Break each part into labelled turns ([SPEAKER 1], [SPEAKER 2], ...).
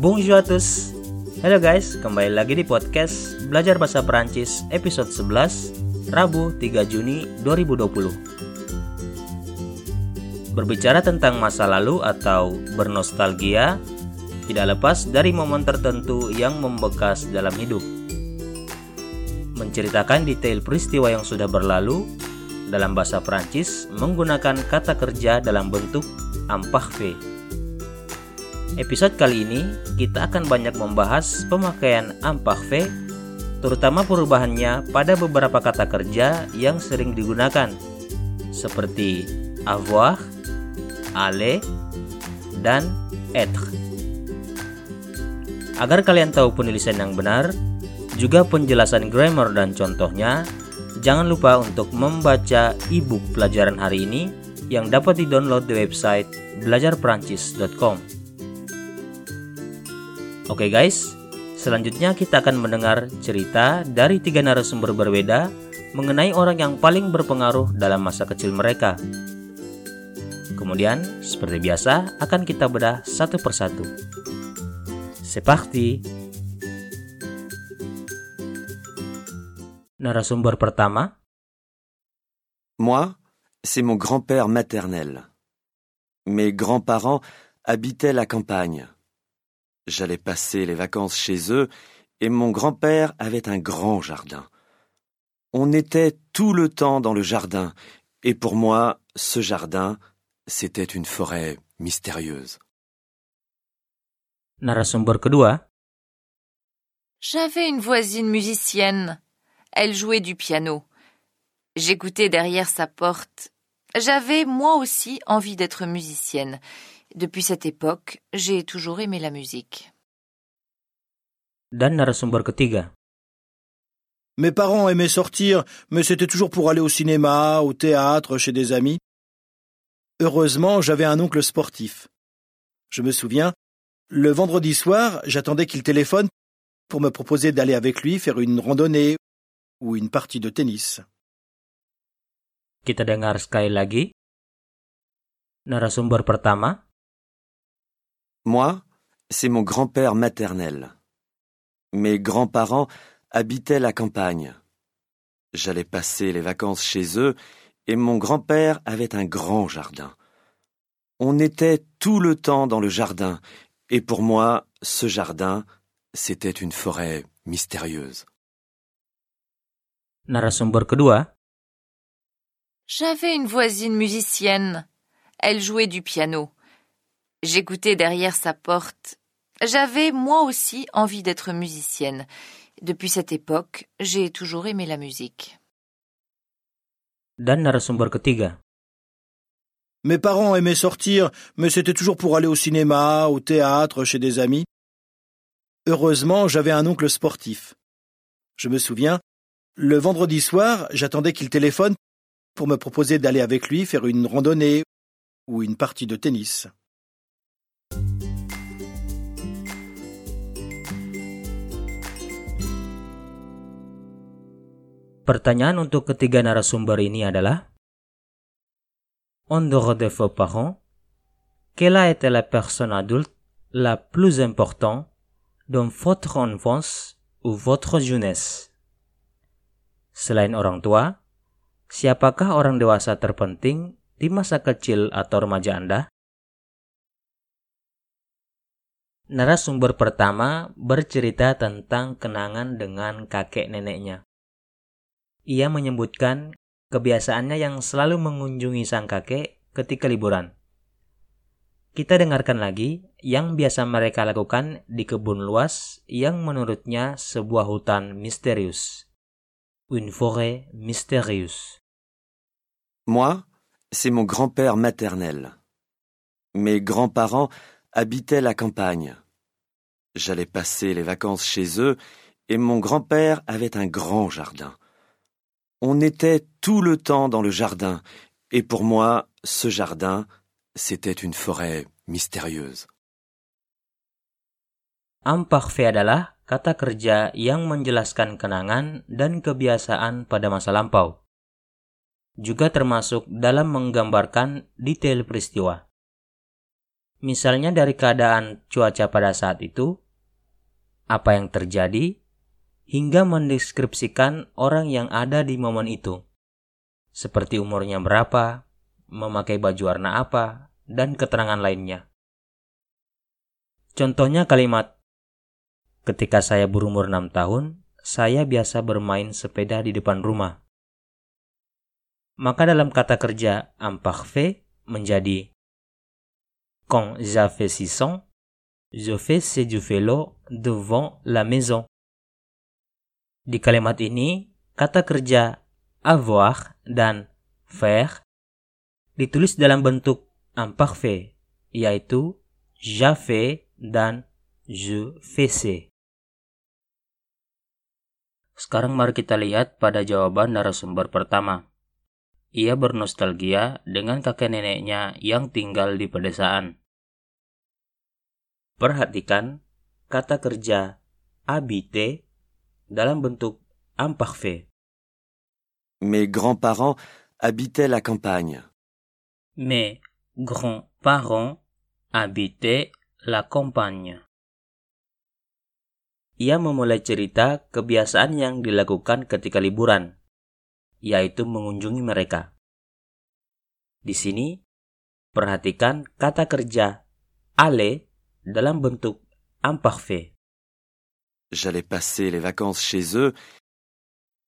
[SPEAKER 1] Bonjour à tous. Halo guys, kembali lagi di podcast Belajar Bahasa Perancis episode 11, Rabu 3 Juni 2020. Berbicara tentang masa lalu atau bernostalgia, tidak lepas dari momen tertentu yang membekas dalam hidup. Menceritakan detail peristiwa yang sudah berlalu dalam bahasa Perancis menggunakan kata kerja dalam bentuk imparfait Episode kali ini kita akan banyak membahas pemakaian imparfait terutama perubahannya pada beberapa kata kerja yang sering digunakan seperti avoir, aller, dan être. Agar kalian tahu penulisan yang benar, juga penjelasan grammar dan contohnya, jangan lupa untuk membaca e-book pelajaran hari ini yang dapat di-download di website belajarperancis.com. Oke guys, selanjutnya kita akan mendengar cerita dari tiga narasumber berbeda mengenai orang yang paling berpengaruh dalam masa kecil mereka. Kemudian, seperti biasa, akan kita bedah satu persatu. Seperti Narasumber pertama
[SPEAKER 2] Moi, c'est mon grand-père maternel. Mes grands-parents habitaient la campagne. J'allais passer les vacances chez eux et mon grand-père avait un grand jardin. On était tout le temps dans le jardin et pour moi, ce jardin, c'était une forêt mystérieuse.
[SPEAKER 1] Narasumber kedua.
[SPEAKER 3] J'avais une voisine musicienne. Elle jouait du piano. J'écoutais derrière sa porte. J'avais moi aussi envie d'être musicienne. Depuis cette époque, j'ai toujours aimé la musique.
[SPEAKER 1] Dan narasumber ketiga.
[SPEAKER 4] Mes parents aimaient sortir, mais c'était toujours pour aller au cinéma, au théâtre, chez des amis. Heureusement, j'avais un oncle sportif. Je me souviens, le vendredi soir, j'attendais qu'il téléphone pour me proposer d'aller avec lui faire une randonnée ou une partie de tennis.
[SPEAKER 1] Kita dengar sekali lagi. Narasumber pertama.
[SPEAKER 2] Moi, c'est mon grand-père maternel. Mes grands-parents habitaient la campagne. J'allais passer les vacances chez eux et mon grand-père avait un grand jardin. On était tout le temps dans le jardin et pour moi, ce jardin, c'était une forêt mystérieuse.
[SPEAKER 1] Narasumber kedua.
[SPEAKER 3] J'avais une voisine musicienne. Elle jouait du piano. J'écoutais derrière sa porte. J'avais moi aussi envie d'être musicienne. Depuis cette époque, j'ai toujours aimé la musique.
[SPEAKER 1] Dan narasumber ketiga.
[SPEAKER 4] Mes parents aimaient sortir, mais c'était toujours pour aller au cinéma, au théâtre, chez des amis. Heureusement, j'avais un oncle sportif. Je me souviens, le vendredi soir, j'attendais qu'il téléphone pour me proposer d'aller avec lui faire une randonnée ou une partie de tennis.
[SPEAKER 1] Pertanyaan untuk ketiga narasumber ini adalah En dehors de vos parents, quelle a été la personne adulte la plus importante dans votre enfance ou votre jeunesse? Selain orang tua, siapakah orang dewasa terpenting di masa kecil atau remaja Anda? Narasumber pertama bercerita tentang kenangan dengan kakek neneknya. Ia menyebutkan kebiasaannya yang selalu mengunjungi sang kakek ketika liburan. Kita dengarkan lagi yang biasa mereka lakukan di kebun luas yang menurutnya sebuah hutan misterius. Une forêt mystérieuse.
[SPEAKER 2] Moi, c'est mon grand-père maternel. Mes grands-parents habitaient la campagne. J'allais passer les vacances chez eux et mon grand-père avait un grand jardin. On était tout le temps dans le jardin, et pour moi, ce jardin, c'était une forêt mystérieuse.
[SPEAKER 1] Imparfait adalah kata kerja yang menjelaskan kenangan dan kebiasaan pada masa lampau. Juga termasuk dalam menggambarkan detail peristiwa. Misalnya dari keadaan cuaca pada saat itu, apa yang terjadi, hingga mendeskripsikan orang yang ada di momen itu. Seperti umurnya berapa, memakai baju warna apa, dan keterangan lainnya. Contohnya kalimat, ketika saya berumur 6 tahun, saya biasa bermain sepeda di depan rumah. Maka dalam kata kerja imparfait menjadi Quand j'avais 6 ans, je faisais du vélo devant la maison. Di kalimat ini, kata kerja avoir dan faire ditulis dalam bentuk imparfait, yaitu j'avais dan je faisais. Sekarang mari kita lihat pada jawaban narasumber pertama. Ia bernostalgia dengan kakek neneknya yang tinggal di pedesaan. Perhatikan kata kerja habiter dalam bentuk imparfait.
[SPEAKER 2] Mes grands-parents habitaient la campagne.
[SPEAKER 1] Mes grands-parents habitaient la campagne. Ia memulai cerita kebiasaan yang dilakukan ketika liburan, yaitu mengunjungi mereka. Di sini, perhatikan kata kerja aller dalam bentuk imparfait.
[SPEAKER 2] J'allais passer les vacances chez eux.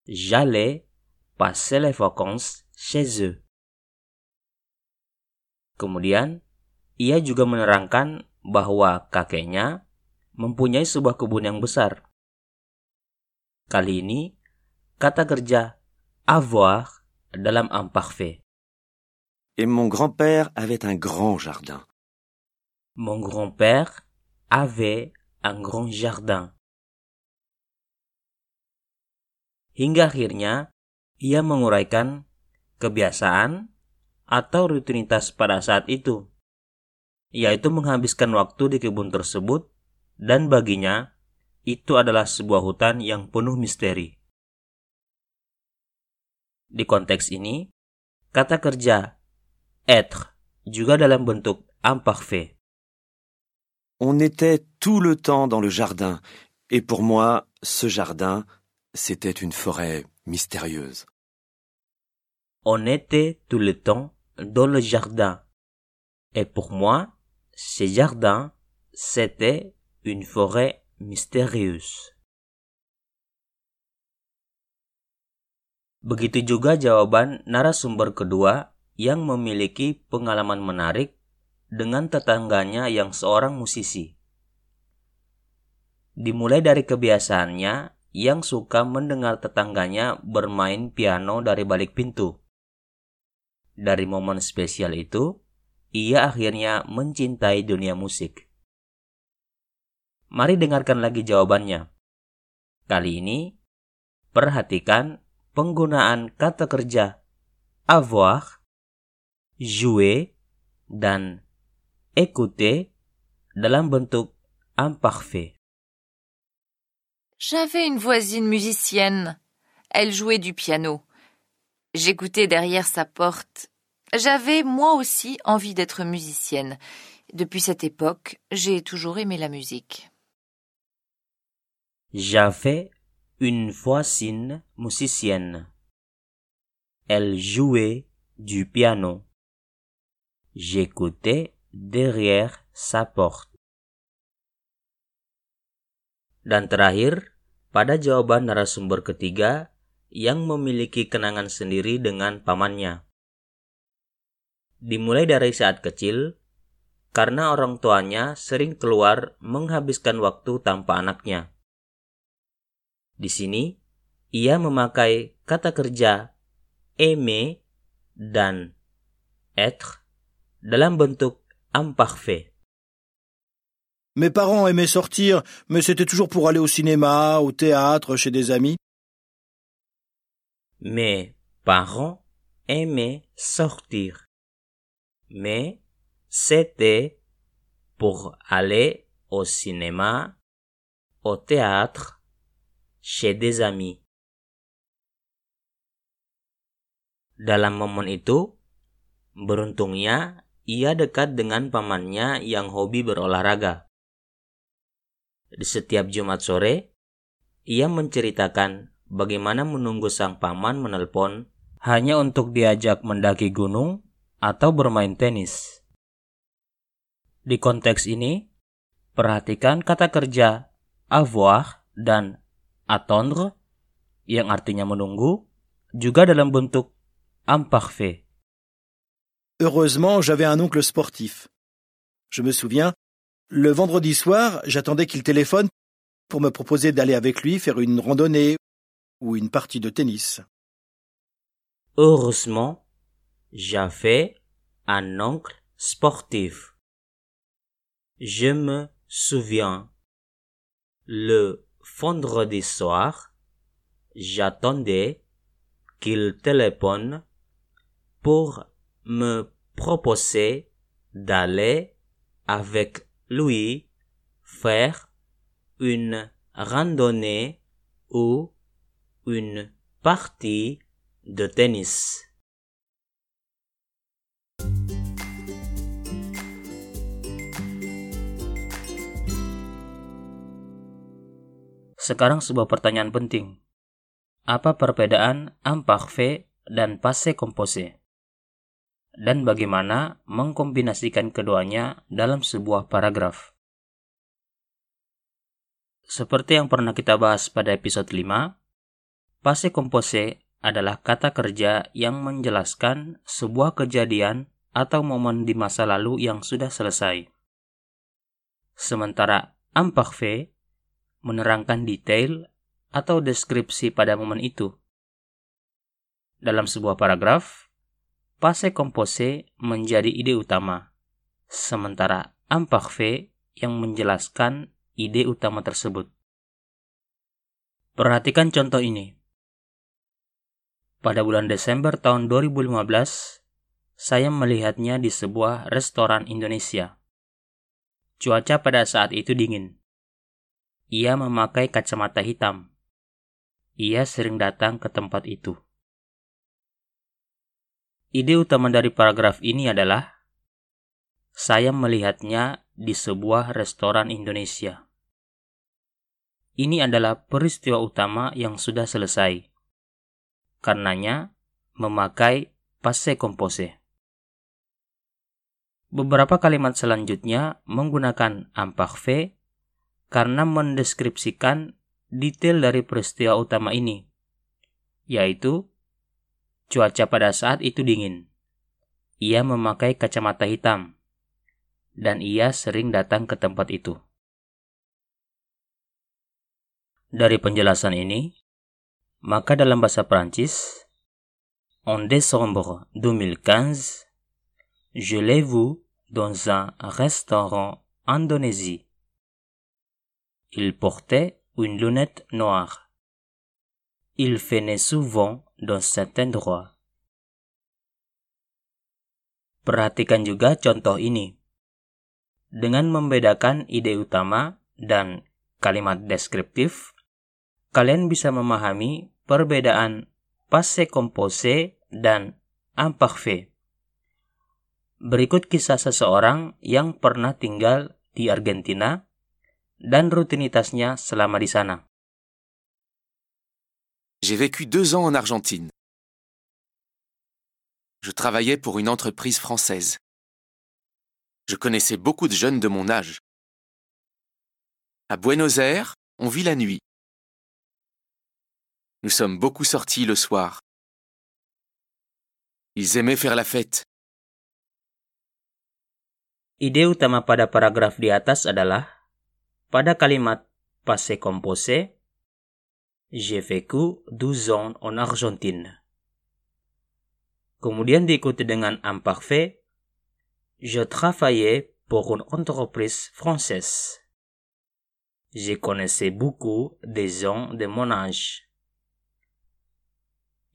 [SPEAKER 1] J'allais passer les vacances chez eux. Kemudian, ia juga menerangkan bahwa kakeknya mempunyai sebuah kebun yang besar. Kali ini, kata kerja avoir dalam imparfait.
[SPEAKER 2] Et mon grand-père avait un grand jardin.
[SPEAKER 1] Mon grand-père avait un grand jardin. Hingga akhirnya ia menguraikan kebiasaan atau rutinitas pada saat itu, yaitu menghabiskan waktu di kebun tersebut dan baginya itu adalah sebuah hutan yang penuh misteri. Di konteks ini, kata kerja être juga dalam bentuk imparfait.
[SPEAKER 2] On était tout le temps dans le jardin, et pour moi, ce jardin, c'était une forêt mystérieuse.
[SPEAKER 1] On était tout le temps dans le jardin. Et pour moi, ce jardin, c'était une forêt mystérieuse. Begitu juga jawaban narasumber kedua yang memiliki pengalaman menarik dengan tetangganya yang seorang musisi. Dimulai dari kebiasaannya yang suka mendengar tetangganya bermain piano dari balik pintu. Dari momen spesial itu, ia akhirnya mencintai dunia musik. Mari dengarkan lagi jawabannya. Kali ini, perhatikan penggunaan kata kerja avoir, jouer, dan écouter dalam bentuk imparfait.
[SPEAKER 3] J'avais une voisine musicienne. Elle jouait du piano. J'écoutais derrière sa porte. J'avais moi aussi envie d'être musicienne. Depuis cette époque, j'ai toujours aimé la musique.
[SPEAKER 1] J'avais une voisine musicienne. Elle jouait du piano. J'écoutais derrière sa porte. Pada jawaban narasumber ketiga yang memiliki kenangan sendiri dengan pamannya. Dimulai dari saat kecil, karena orang tuanya sering keluar menghabiskan waktu tanpa anaknya. Di sini, ia memakai kata kerja aimer dan être dalam bentuk imparfait.
[SPEAKER 4] Mes parents aimaient sortir, mais c'était toujours pour aller au cinéma, au théâtre, chez des amis.
[SPEAKER 1] Mes parents aimaient sortir, mais c'était pour aller au cinéma, au théâtre, chez des amis. Dalam momen itu, beruntungnya ia dekat dengan pamannya yang hobi berolahraga. Di setiap Jumat sore, ia menceritakan bagaimana menunggu sang paman menelpon hanya untuk diajak mendaki gunung atau bermain tenis. Di konteks ini, perhatikan kata kerja avoir dan attendre yang artinya menunggu juga dalam bentuk imparfait.
[SPEAKER 4] Heureusement, j'avais un oncle sportif. Je me souviens, le vendredi soir, j'attendais qu'il téléphone pour me proposer d'aller avec lui faire une randonnée ou une partie de tennis.
[SPEAKER 1] Heureusement, j'avais un oncle sportif. Je me souviens, le vendredi soir, j'attendais qu'il téléphone pour me proposer d'aller avec lui faire une randonnée ou une partie de tennis. Sekarang sebuah pertanyaan penting. Apa perbedaan imparfait dan passé composé? Dan bagaimana mengkombinasikan keduanya dalam sebuah paragraf? Seperti yang pernah kita bahas pada episode 5, passé composé adalah kata kerja yang menjelaskan sebuah kejadian atau momen di masa lalu yang sudah selesai. Sementara imparfait menerangkan detail atau deskripsi pada momen itu. Dalam sebuah paragraf, passé composé menjadi ide utama, sementara imparfait yang menjelaskan ide utama tersebut. Perhatikan contoh ini. Pada bulan Desember tahun 2015, saya melihatnya di sebuah restoran Indonesia. Cuaca pada saat itu dingin. Ia memakai kacamata hitam. Ia sering datang ke tempat itu. Ide utama dari paragraf ini adalah saya melihatnya di sebuah restoran Indonesia. Ini adalah peristiwa utama yang sudah selesai. Karenanya, memakai passé composé. Beberapa kalimat selanjutnya menggunakan imparfait karena mendeskripsikan detail dari peristiwa utama ini, yaitu cuaca pada saat itu dingin. Ia memakai kacamata hitam, dan ia sering datang ke tempat itu. Dari penjelasan ini, maka dalam bahasa Prancis, en décembre 2015, je l'ai vu dans un restaurant Indonésie. Il portait une lunette noire. Il venait souvent dans cet endroit. Perhatikan juga contoh ini. Dengan membedakan ide utama dan kalimat deskriptif, kalian bisa memahami perbedaan passé composé dan imparfait. Berikut kisah seseorang yang pernah tinggal di Argentina dan rutinitasnya selama di sana.
[SPEAKER 2] J'ai vécu deux ans en Argentine. Je travaillais pour une entreprise française. Je connaissais beaucoup de jeunes de mon âge. À Buenos Aires, on vit la nuit. Nous sommes beaucoup sortis le soir. Ils aimaient faire la fête.
[SPEAKER 1] Pada paragraf di atas adalah Pada kalimat j'ai vécu 12 ans en Argentine. Kemudian diikuti dengan imparfait, je travaillais pour une entreprise française. Je connaissais beaucoup des gens de mon âge.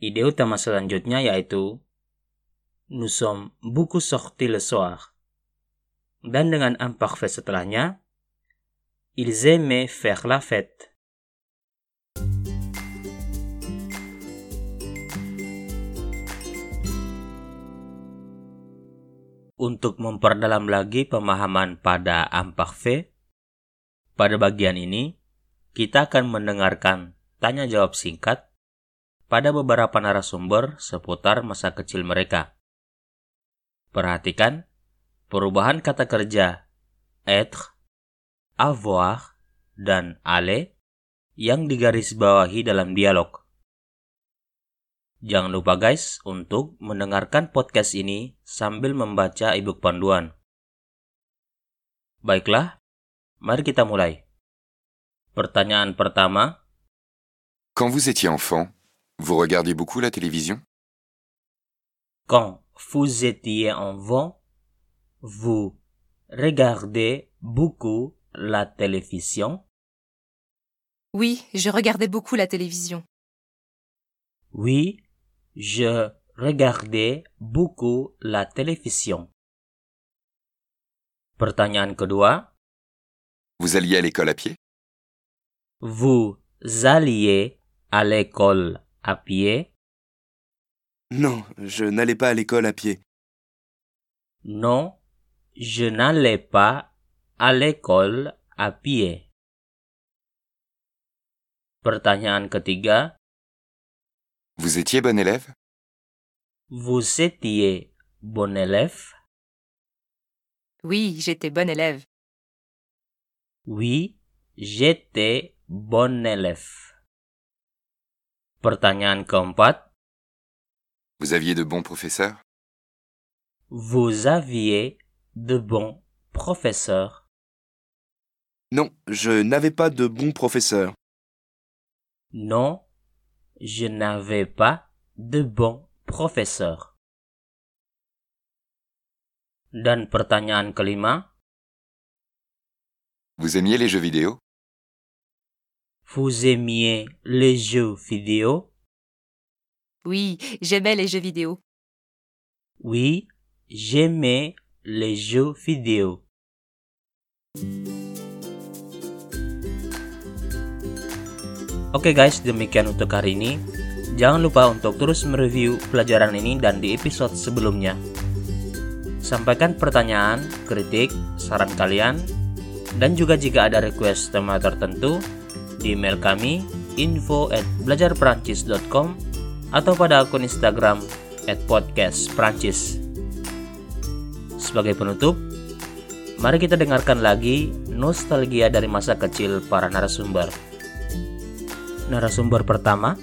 [SPEAKER 1] Ide utama selanjutnya yaitu Nous sommes beaucoup sortis le soir. Dan dengan imparfait setelahnya, Ils aimaient faire la fête. Untuk memperdalam lagi pemahaman pada amparve, pada bagian ini kita akan mendengarkan tanya jawab singkat pada beberapa narasumber seputar masa kecil mereka. Perhatikan perubahan kata kerja être, avoir, dan aller yang digarisbawahi dalam dialog. Jangan lupa guys untuk mendengarkan podcast ini sambil membaca ebook panduan. Baiklah, mari kita mulai. Pertanyaan pertama,
[SPEAKER 5] Quand vous étiez enfant, vous regardiez beaucoup la télévision?
[SPEAKER 1] Quand vous étiez enfant, vous regardez beaucoup la télévision?
[SPEAKER 6] Oui, je regardais beaucoup la télévision.
[SPEAKER 1] Oui, je regardais beaucoup la télévision. Pertanyaan kedua,
[SPEAKER 5] Vous alliez à l'école à pied?
[SPEAKER 1] Vous alliez à l'école à pied?
[SPEAKER 7] Non, je n'allais pas à l'école à pied.
[SPEAKER 1] Non, je n'allais pas à l'école à pied. Pertanyaan ketiga,
[SPEAKER 5] Vous étiez bon élève?
[SPEAKER 1] Vous étiez bon élève?
[SPEAKER 6] Oui, j'étais bonne élève.
[SPEAKER 1] Oui, j'étais bon élève. Pertanyaan keempat,
[SPEAKER 5] Vous aviez de bons professeurs?
[SPEAKER 1] Vous aviez de bons professeurs?
[SPEAKER 7] Non, je n'avais pas de bons professeurs.
[SPEAKER 1] Non, je n'avais pas de bons professeurs. Dan pertanyaan kelima,
[SPEAKER 5] Vous aimiez les jeux vidéo?
[SPEAKER 1] Vous aimiez les jeux vidéo?
[SPEAKER 6] Oui, j'aimais les jeux vidéo.
[SPEAKER 1] Oui, j'aimais les jeux vidéo. Oke guys, demikian untuk hari ini. Jangan lupa untuk terus mereview pelajaran ini dan di episode sebelumnya. Sampaikan pertanyaan, kritik, saran kalian, dan juga jika ada request tema tertentu di email kami info at atau pada akun Instagram at podcast. Sebagai penutup, mari kita dengarkan lagi nostalgia dari masa kecil para narasumber. Narasumber pertama,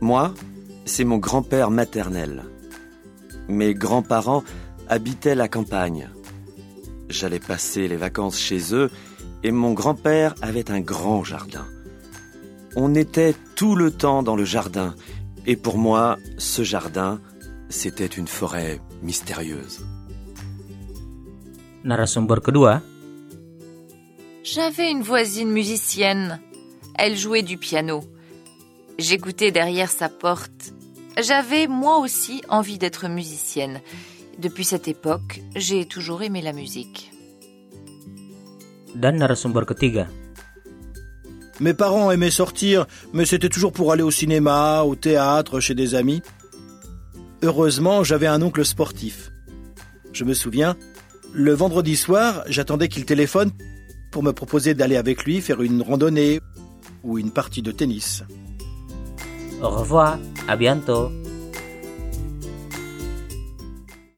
[SPEAKER 2] Moi, c'est mon grand-père maternel. Mes grands-parents habitaient la campagne. J'allais passer les vacances chez eux et mon grand-père avait un grand jardin. On était tout le temps dans le jardin et pour moi, ce jardin, c'était une forêt mystérieuse.
[SPEAKER 1] narasumber kedua,
[SPEAKER 3] J'avais une voisine musicienne. Elle jouait du piano. J'écoutais derrière sa porte. J'avais moi aussi envie d'être musicienne. Depuis cette époque, j'ai toujours aimé la musique.
[SPEAKER 1] dan narasumber ketiga,
[SPEAKER 4] Mes parents aimaient sortir, mais c'était toujours pour aller au cinéma, au théâtre, chez des amis. Heureusement, j'avais un oncle sportif. Je me souviens, le vendredi soir, j'attendais qu'il téléphone pour me proposer d'aller avec lui faire une randonnée ou une partie de tennis.
[SPEAKER 1] au revoir, à bientôt.